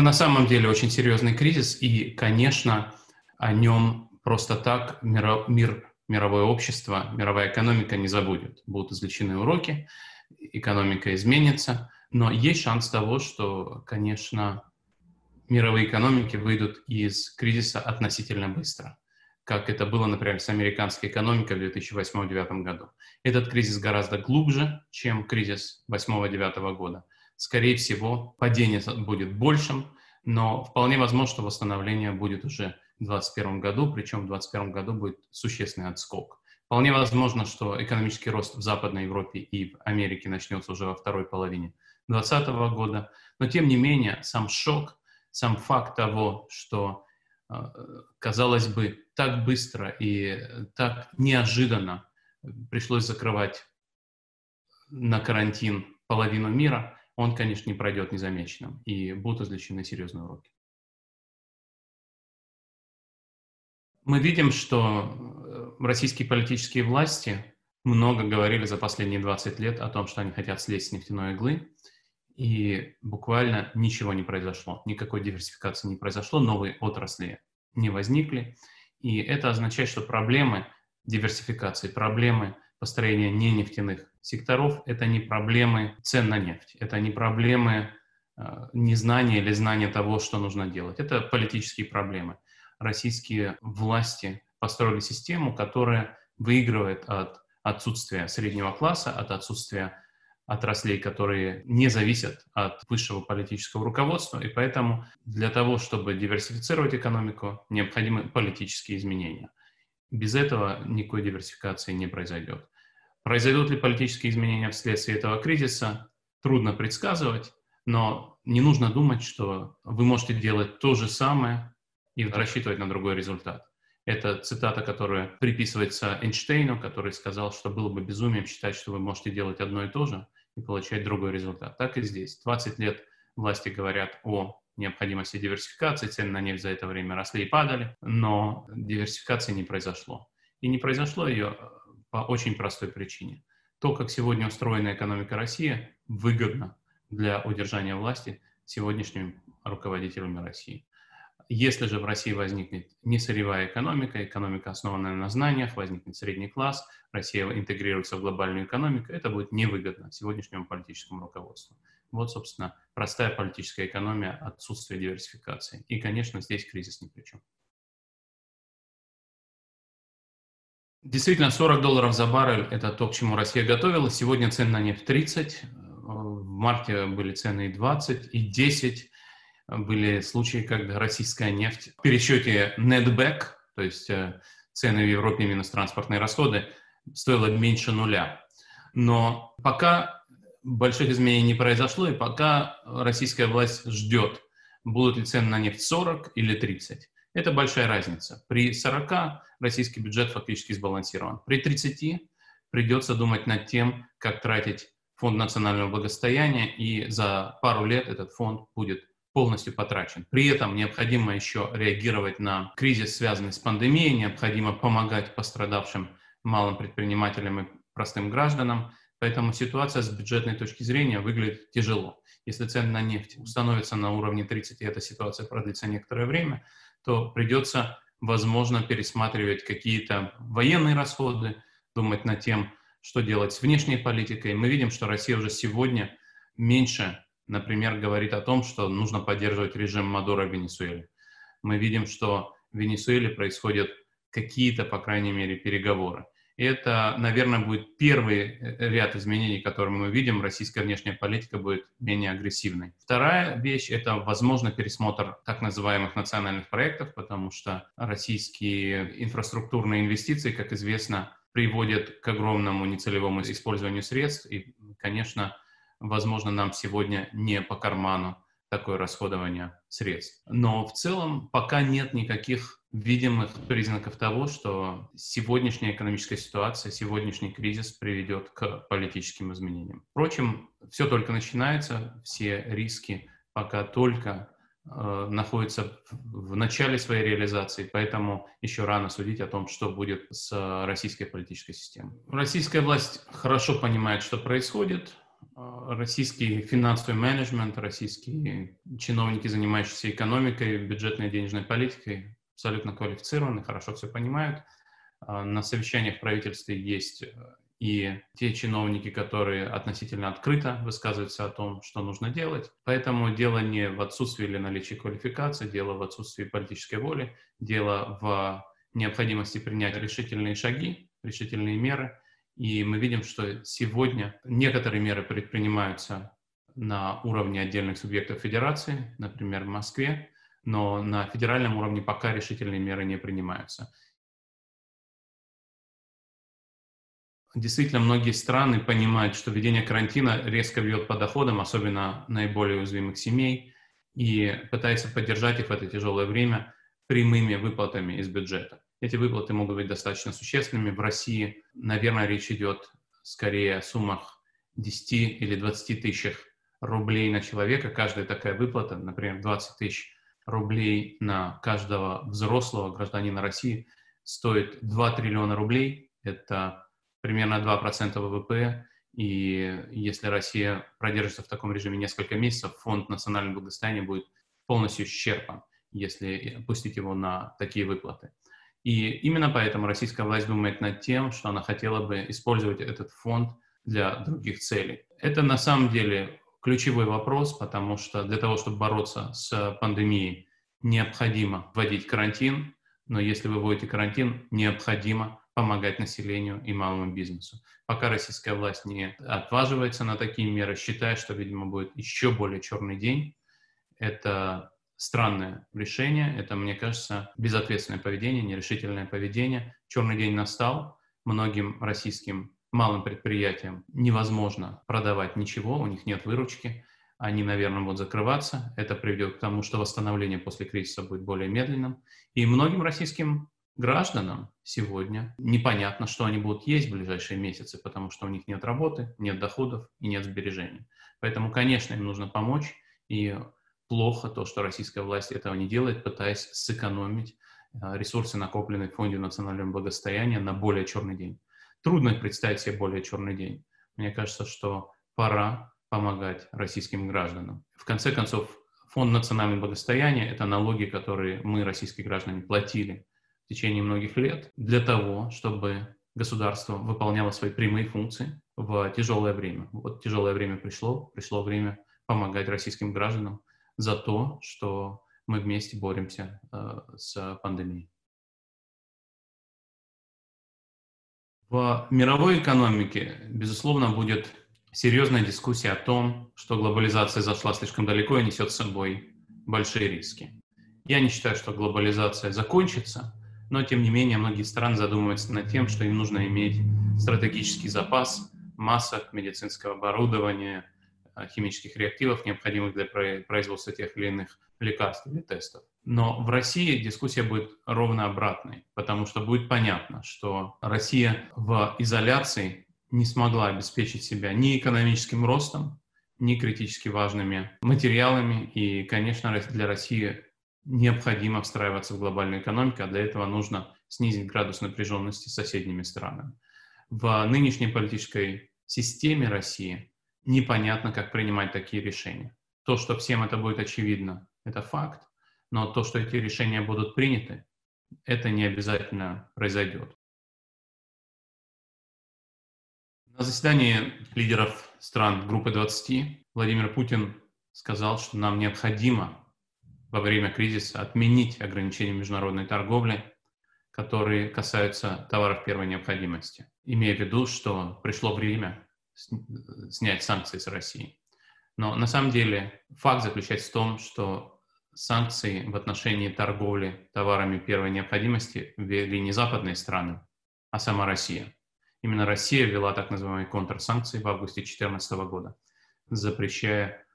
Это на самом деле очень серьезный кризис, и, конечно, о нем просто так мир, мир мировое общество, мировая экономика не забудет. Будут извлечены уроки, экономика изменится, но есть шанс того, что, конечно, мировые экономики выйдут из кризиса относительно быстро, как это было, например, с американской экономикой в 2008-2009 году. Этот кризис гораздо глубже, чем кризис 2008-2009 года. Скорее всего, падение будет большим, но вполне возможно, что восстановление будет уже в 2021 году, причем в 2021 году будет существенный отскок. Вполне возможно, что экономический рост в Западной Европе и в Америке начнется уже во второй половине 2020 года, но тем не менее сам шок, сам факт того, что, э, казалось бы, так быстро и так неожиданно пришлось закрывать на карантин половину мира, он, конечно, не пройдет незамеченным, и будут извлечены серьезные уроки. Мы видим, что э, российские политические власти много говорили за последние 20 лет о том, что они хотят слезть с нефтяной иглы, и буквально ничего не произошло, никакой диверсификации не произошло, новые отрасли не возникли, и это означает, что проблемы диверсификации, проблемы построения ненефтяных секторов – это не проблемы цен на нефть, это не проблемы э, незнания или знания того, что нужно делать. Это политические проблемы. Российские власти построили систему, которая выигрывает от отсутствия среднего класса, от отсутствия отраслей, которые не зависят от высшего политического руководства, и поэтому для того, чтобы диверсифицировать экономику, необходимы политические изменения. Без этого никакой диверсификации не произойдет. Произойдут ли политические изменения вследствие этого кризиса, трудно предсказывать, но не нужно думать, что вы можете делать то же самое и рассчитывать на другой результат. Это цитата, которая приписывается Эйнштейну, который сказал, что было бы безумием считать, что вы можете делать одно и то же и получать другой результат. Так и здесь. 20 лет власти говорят о необходимости диверсификации, цены на нефть за это время росли и падали, но диверсификации не произошло. И не произошло ее по очень простой причине. То, как сегодня устроена экономика России, выгодно для удержания власти сегодняшним руководителями России. Если же в России возникнет несырьевая экономика, экономика, основанная на знаниях, возникнет средний класс, Россия интегрируется в глобальную экономику, это будет невыгодно сегодняшнему политическому руководству. Вот, собственно, простая политическая экономия, отсутствие диверсификации. И, конечно, здесь кризис ни при чем. Действительно, 40 долларов за баррель – это то, к чему Россия готовилась. Сегодня цены на нефть 30, в марте были цены и 20, и 10. Были случаи, когда российская нефть в пересчете netback, то есть э, цены в Европе минус транспортные расходы, стоила меньше нуля. Но пока больших изменений не произошло, и пока российская власть ждет, будут ли цены на нефть 40 или 30. Это большая разница. При 40 российский бюджет фактически сбалансирован. При 30 придется думать над тем, как тратить фонд национального благосостояния, и за пару лет этот фонд будет полностью потрачен. При этом необходимо еще реагировать на кризис, связанный с пандемией, необходимо помогать пострадавшим малым предпринимателям и простым гражданам. Поэтому ситуация с бюджетной точки зрения выглядит тяжело. Если цены на нефть установятся на уровне 30, и эта ситуация продлится некоторое время, то придется, возможно, пересматривать какие-то военные расходы, думать над тем, что делать с внешней политикой. Мы видим, что Россия уже сегодня меньше, например, говорит о том, что нужно поддерживать режим Мадуро в Венесуэле. Мы видим, что в Венесуэле происходят какие-то, по крайней мере, переговоры это, наверное, будет первый э, ряд изменений, которые мы видим. Российская внешняя политика будет менее агрессивной. Вторая вещь – это, возможно, пересмотр так называемых национальных проектов, потому что российские инфраструктурные инвестиции, как известно, приводят к огромному нецелевому использованию средств. И, конечно, возможно, нам сегодня не по карману такое расходование средств. Но в целом пока нет никаких видимых признаков того, что сегодняшняя экономическая ситуация, сегодняшний кризис приведет к политическим изменениям. Впрочем, все только начинается, все риски пока только э, находятся в начале своей реализации, поэтому еще рано судить о том, что будет с российской политической системой. Российская власть хорошо понимает, что происходит, а, российский финансовый менеджмент, российские чиновники, занимающиеся экономикой, бюджетной и денежной политикой, абсолютно квалифицированы, хорошо все понимают. А, на совещаниях в правительстве есть э, и те чиновники, которые относительно открыто высказываются о том, что нужно делать. Поэтому дело не в отсутствии или наличии квалификации, дело в отсутствии политической воли, дело в необходимости принять решительные шаги, решительные меры – и мы видим, что сегодня некоторые меры предпринимаются на уровне отдельных субъектов федерации, например, в Москве, но на федеральном уровне пока решительные меры не принимаются. Действительно, многие страны понимают, что введение карантина резко бьет по доходам, особенно наиболее уязвимых семей, и пытаются поддержать их в это тяжелое время прямыми выплатами из бюджета. Эти выплаты могут быть достаточно существенными. В России, наверное, речь идет скорее о суммах 10 или 20 тысяч рублей на человека. Каждая такая выплата, например, 20 тысяч рублей на каждого взрослого гражданина России стоит 2 триллиона рублей. Это примерно 2% ВВП. И если Россия продержится в таком режиме несколько месяцев, фонд национального благосостояния будет полностью исчерпан, если пустить его на такие выплаты. И именно поэтому российская власть думает над тем, что она хотела бы использовать этот фонд для других целей. Это на самом деле ключевой вопрос, потому что для того, чтобы бороться с пандемией, необходимо вводить карантин, но если вы вводите карантин, необходимо помогать населению и малому бизнесу. Пока российская власть не отваживается на такие меры, считая, что, видимо, будет еще более черный день, это странное решение. Это, мне кажется, безответственное поведение, нерешительное поведение. Черный день настал. Многим российским малым предприятиям невозможно продавать ничего, у них нет выручки. Они, наверное, будут закрываться. Это приведет к тому, что восстановление после кризиса будет более медленным. И многим российским гражданам сегодня непонятно, что они будут есть в ближайшие месяцы, потому что у них нет работы, нет доходов и нет сбережений. Поэтому, конечно, им нужно помочь. И плохо то, что российская власть этого не делает, пытаясь сэкономить а, ресурсы, накопленные в Фонде национального благосостояния на более черный день. Трудно представить себе более черный день. Мне кажется, что пора помогать российским гражданам. В конце концов, Фонд национального благосостояния – это налоги, которые мы, российские граждане, платили в течение многих лет для того, чтобы государство выполняло свои прямые функции в тяжелое время. Вот тяжелое время пришло, пришло время помогать российским гражданам за то, что мы вместе боремся э, с пандемией. В мировой экономике, безусловно, будет серьезная дискуссия о том, что глобализация зашла слишком далеко и несет с собой большие риски. Я не считаю, что глобализация закончится, но тем не менее многие страны задумываются над тем, что им нужно иметь стратегический запас масок, медицинского оборудования, Э, химических реактивов, необходимых для производства тех или иных лекарств или тестов. Но в России дискуссия будет ровно обратной, потому что будет понятно, что Россия в изоляции не смогла обеспечить себя ни экономическим ростом, ни критически важными материалами. И, конечно, для России необходимо встраиваться в глобальную экономику, а для этого нужно снизить градус напряженности с соседними странами. В нынешней политической системе России непонятно, как принимать такие решения. То, что всем это будет очевидно, это факт, но то, что эти решения будут приняты, это не обязательно произойдет. На заседании лидеров стран группы 20 Владимир Путин сказал, что нам необходимо во время кризиса отменить ограничения международной торговли, которые касаются товаров первой необходимости, имея в виду, что пришло время снять санкции с России. Но на самом деле факт заключается в том, что санкции в отношении торговли товарами первой необходимости ввели не западные страны, а сама Россия. Именно Россия ввела так называемые контрсанкции в августе 2014 года, запрещая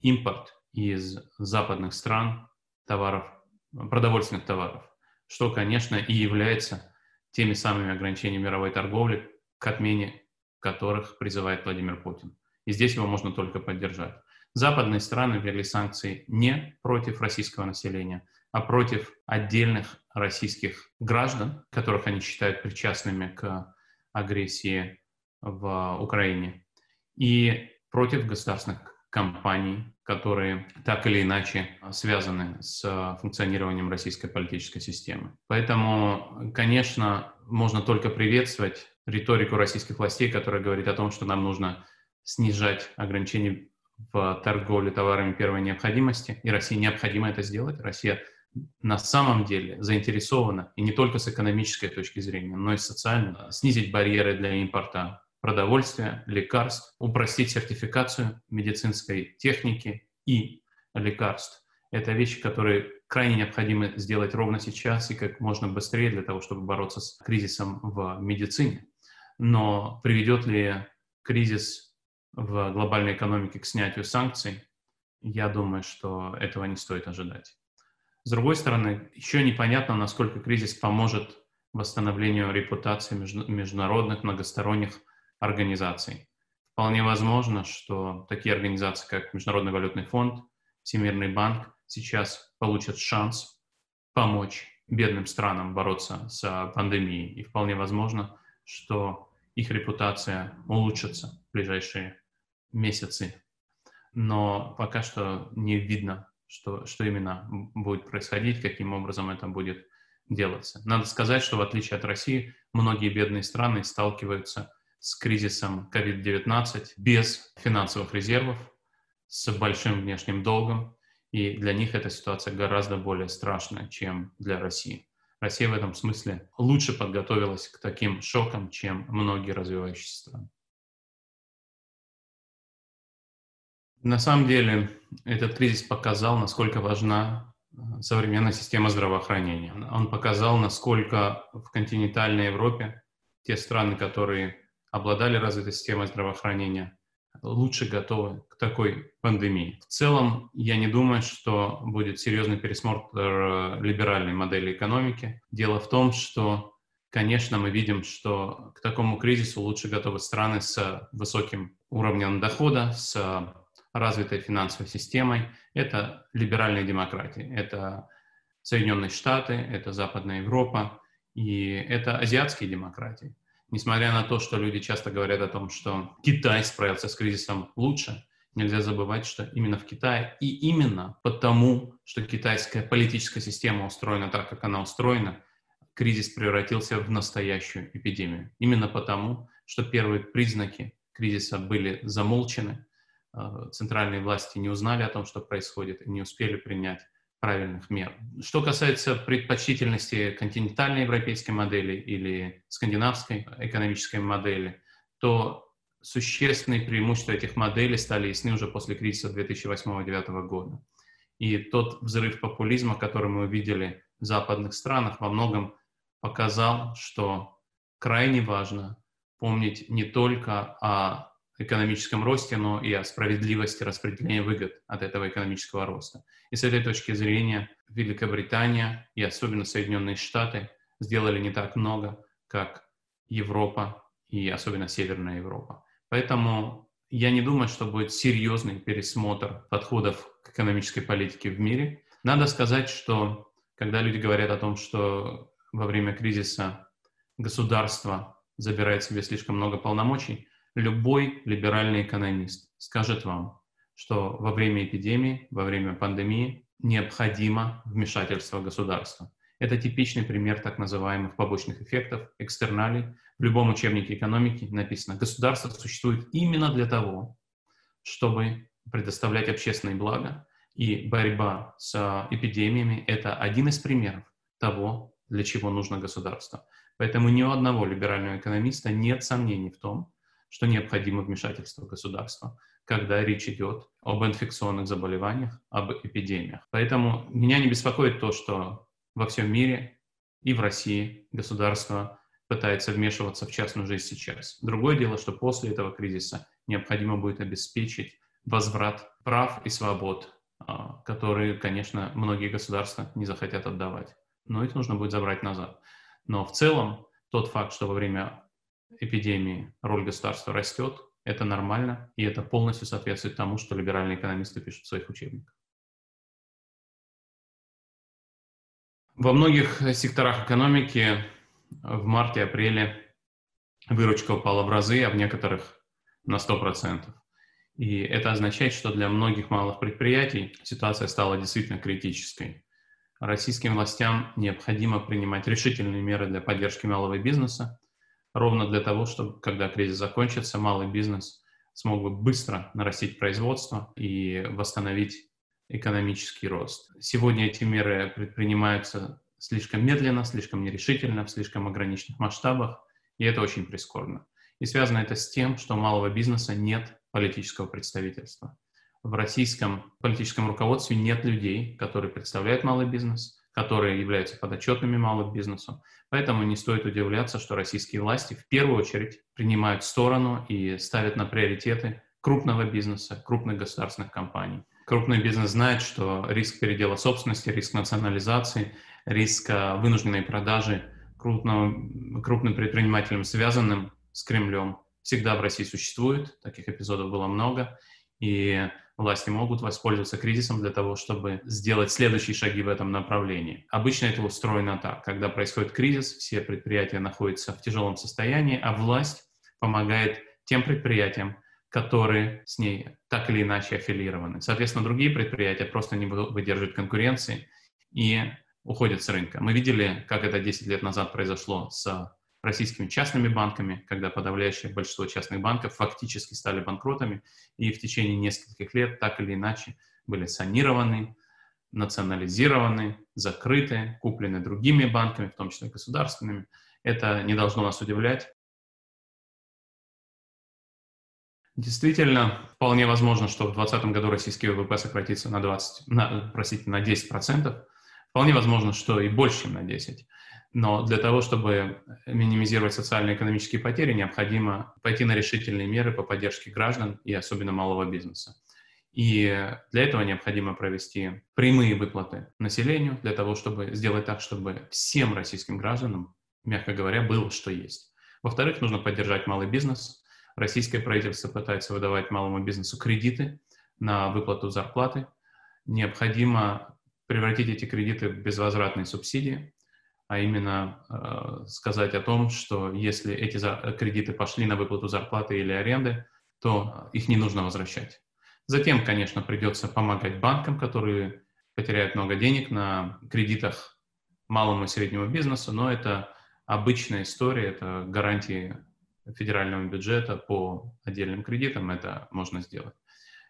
импорт из западных стран товаров, продовольственных товаров, что, конечно, и является теми самыми ограничениями мировой торговли, к отмене которых призывает Владимир Путин. И здесь его можно только поддержать. Западные страны ввели санкции не против российского населения, а против отдельных российских граждан, которых они считают причастными к агрессии в Украине. И против государственных компаний, которые так или иначе связаны с функционированием российской политической системы. Поэтому, конечно, можно только приветствовать риторику российских властей, которая говорит о том, что нам нужно снижать ограничения в торговле товарами первой необходимости, и России необходимо это сделать. Россия на самом деле заинтересована, и не только с экономической точки зрения, но и социально, снизить барьеры для импорта продовольствия, лекарств, упростить сертификацию медицинской техники и лекарств. Это вещи, которые крайне необходимо сделать ровно сейчас и как можно быстрее для того, чтобы бороться с кризисом в медицине. Но приведет ли кризис в глобальной экономике к снятию санкций? Я думаю, что этого не стоит ожидать. С другой стороны, еще непонятно, насколько кризис поможет восстановлению репутации международных многосторонних организаций. Вполне возможно, что такие организации, как Международный валютный фонд, Всемирный банк, сейчас получат шанс помочь бедным странам бороться с пандемией. И вполне возможно, что их репутация улучшится в ближайшие месяцы. Но пока что не видно, что, что именно будет происходить, каким образом это будет делаться. Надо сказать, что в отличие от России, многие бедные страны сталкиваются с кризисом COVID-19 без финансовых резервов, с большим внешним долгом, и для них эта ситуация гораздо более страшная, чем для России. Россия в этом смысле лучше подготовилась к таким шокам, чем многие развивающиеся страны. На самом деле этот кризис показал, насколько важна э, современная система здравоохранения. Он показал, насколько в континентальной Европе те страны, которые обладали развитой системой здравоохранения, лучше готовы к такой пандемии. В целом, я не думаю, что будет серьезный пересмотр э, либеральной модели экономики. Дело в том, что, конечно, мы видим, что к такому кризису лучше готовы страны с высоким уровнем дохода, с развитой финансовой системой. Это либеральные демократии, это Соединенные Штаты, это Западная Европа и это азиатские демократии несмотря на то, что люди часто говорят о том, что Китай справился с кризисом лучше, нельзя забывать, что именно в Китае и именно потому, что китайская политическая система устроена так, как она устроена, кризис превратился в настоящую эпидемию. Именно потому, что первые признаки кризиса были замолчены, центральные власти не узнали о том, что происходит, и не успели принять правильных мер. Что касается предпочтительности континентальной европейской модели или скандинавской экономической модели, то существенные преимущества этих моделей стали ясны уже после кризиса 2008-2009 года. И тот взрыв популизма, который мы увидели в западных странах, во многом показал, что крайне важно помнить не только о экономическом росте, но и о справедливости распределения выгод от этого экономического роста. И с этой точки зрения Великобритания и особенно Соединенные Штаты сделали не так много, как Европа и особенно Северная Европа. Поэтому я не думаю, что будет серьезный пересмотр подходов к экономической политике в мире. Надо сказать, что когда люди говорят о том, что во время кризиса государство забирает себе слишком много полномочий, Любой либеральный экономист скажет вам, что во время эпидемии, во время пандемии необходимо вмешательство государства. Это типичный пример так называемых побочных эффектов, экстерналей. В любом учебнике экономики написано, государство существует именно для того, чтобы предоставлять общественные блага, и борьба с эпидемиями – это один из примеров того, для чего нужно государство. Поэтому ни у одного либерального экономиста нет сомнений в том, что необходимо вмешательство государства, когда речь идет об инфекционных заболеваниях, об эпидемиях. Поэтому меня не беспокоит то, что во всем мире и в России государство пытается вмешиваться в частную жизнь сейчас. Другое дело, что после этого кризиса необходимо будет обеспечить возврат прав и свобод, а, которые, конечно, многие государства не захотят отдавать. Но их нужно будет забрать назад. Но в целом тот факт, что во время эпидемии роль государства растет, это нормально, и это полностью соответствует тому, что либеральные экономисты пишут в своих учебниках. Во многих секторах экономики в марте-апреле выручка упала в разы, а в некоторых на 100%. И это означает, что для многих малых предприятий ситуация стала действительно критической. Российским властям необходимо принимать решительные меры для поддержки малого бизнеса, ровно для того, чтобы, когда кризис закончится, малый бизнес смог бы быстро нарастить производство и восстановить экономический рост. Сегодня эти меры предпринимаются слишком медленно, слишком нерешительно, в слишком ограниченных масштабах, и это очень прискорбно. И связано это с тем, что у малого бизнеса нет политического представительства. В российском политическом руководстве нет людей, которые представляют малый бизнес, которые являются подотчетными малому бизнесу. Поэтому не стоит удивляться, что российские власти в первую очередь принимают сторону и ставят на приоритеты крупного бизнеса, крупных государственных компаний. Крупный бизнес знает, что риск передела собственности, риск национализации, риск а, вынужденной продажи крупным, крупным предпринимателям, связанным с Кремлем, всегда в России существует. Таких эпизодов было много. И власти могут воспользоваться кризисом для того, чтобы сделать следующие шаги в этом направлении. Обычно это устроено так. Когда происходит кризис, все предприятия находятся в тяжелом состоянии, а власть помогает тем предприятиям, которые с ней так или иначе аффилированы. Соответственно, другие предприятия просто не выдерживают конкуренции и уходят с рынка. Мы видели, как это 10 лет назад произошло с российскими частными банками, когда подавляющее большинство частных банков фактически стали банкротами и в течение нескольких лет так или иначе были санированы, национализированы, закрыты, куплены другими банками, в том числе государственными. Это не должно нас удивлять. Действительно, вполне возможно, что в 2020 году российский ВВП сократится на 20, на, простите, на 10%. Вполне возможно, что и больше, чем на 10%. Но для того, чтобы минимизировать социально-экономические потери, необходимо пойти на решительные меры по поддержке граждан и особенно малого бизнеса. И для этого необходимо провести прямые выплаты населению, для того, чтобы сделать так, чтобы всем российским гражданам, мягко говоря, было что есть. Во-вторых, нужно поддержать малый бизнес. Российское правительство пытается выдавать малому бизнесу кредиты на выплату зарплаты. Необходимо превратить эти кредиты в безвозвратные субсидии а именно э, сказать о том, что если эти кредиты пошли на выплату зарплаты или аренды, то их не нужно возвращать. Затем, конечно, придется помогать банкам, которые потеряют много денег на кредитах малому и среднему бизнесу, но это обычная история, это гарантии федерального бюджета по отдельным кредитам, это можно сделать.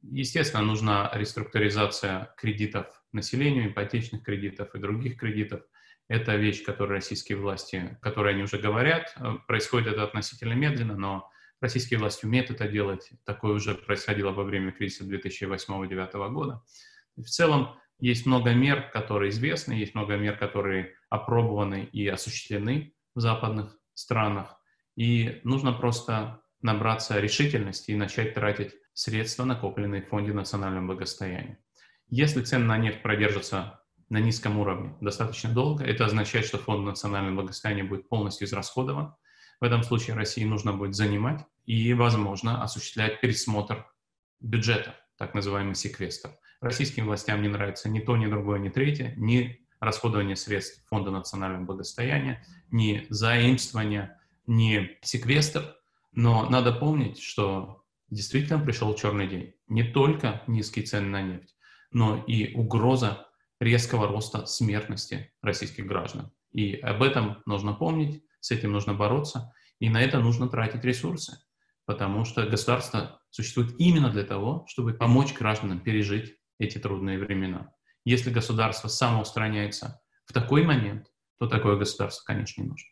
Естественно, нужна реструктуризация кредитов населению, ипотечных кредитов и других кредитов – это вещь, которую российские власти, которые они уже говорят, э, происходит это относительно медленно, но российские власти умеют это делать. Такое уже происходило во время кризиса 2008-2009 года. В целом есть много мер, которые известны, есть много мер, которые опробованы и осуществлены в западных странах. И нужно просто набраться решительности и начать тратить средства, накопленные в Фонде национального благосостояния. Если цены на нефть продержатся на низком уровне достаточно долго. Это означает, что фонд национального благосостояния будет полностью израсходован. В этом случае России нужно будет занимать и, возможно, осуществлять пересмотр бюджета, так называемый секвестр. Российским властям не нравится ни то, ни другое, ни третье, ни расходование средств Фонда национального благосостояния, ни заимствование, ни секвестр. Но надо помнить, что действительно пришел черный день. Не только низкие цены на нефть, но и угроза резкого роста смертности российских граждан. И об этом нужно помнить, с этим нужно бороться, и на это нужно тратить ресурсы, потому что государство существует именно для того, чтобы помочь гражданам пережить эти трудные времена. Если государство самоустраняется в такой момент, то такое государство, конечно, не нужно.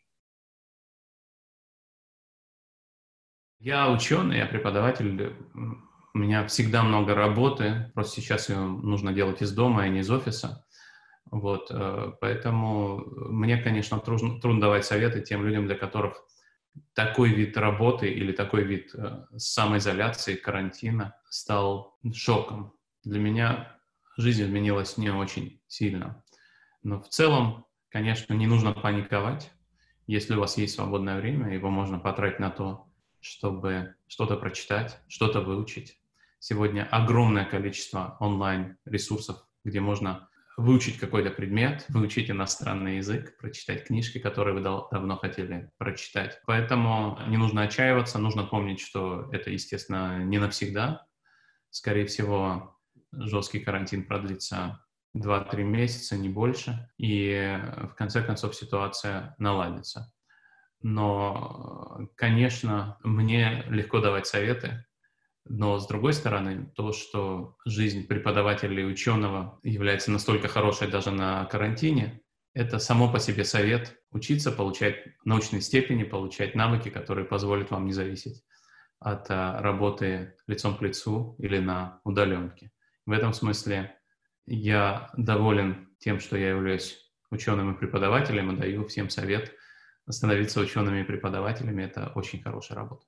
Я ученый, я преподаватель, у меня всегда много работы, просто сейчас ее нужно делать из дома, а не из офиса. Вот, э, поэтому мне, конечно, трудно, трудно давать советы тем людям, для которых такой вид работы или такой вид э, самоизоляции, карантина стал шоком. Для меня жизнь изменилась не очень сильно. Но в целом, конечно, не нужно паниковать. Если у вас есть свободное время, его можно потратить на то, чтобы что-то прочитать, что-то выучить. Сегодня огромное количество онлайн-ресурсов, где можно выучить какой-то предмет, выучить иностранный язык, прочитать книжки, которые вы дав давно хотели прочитать. Поэтому не нужно отчаиваться, нужно помнить, что это, естественно, не навсегда. Скорее всего, жесткий карантин продлится 2-3 месяца, не больше, и в конце концов ситуация наладится. Но, конечно, мне легко давать советы, но, с другой стороны, то, что жизнь преподавателя и ученого является настолько хорошей даже на карантине, это само по себе совет учиться, получать научные степени, получать навыки, которые позволят вам не зависеть от а, работы лицом к лицу или на удаленке. В этом смысле я доволен тем, что я являюсь ученым и преподавателем и даю всем совет становиться учеными и преподавателями. Это очень хорошая работа.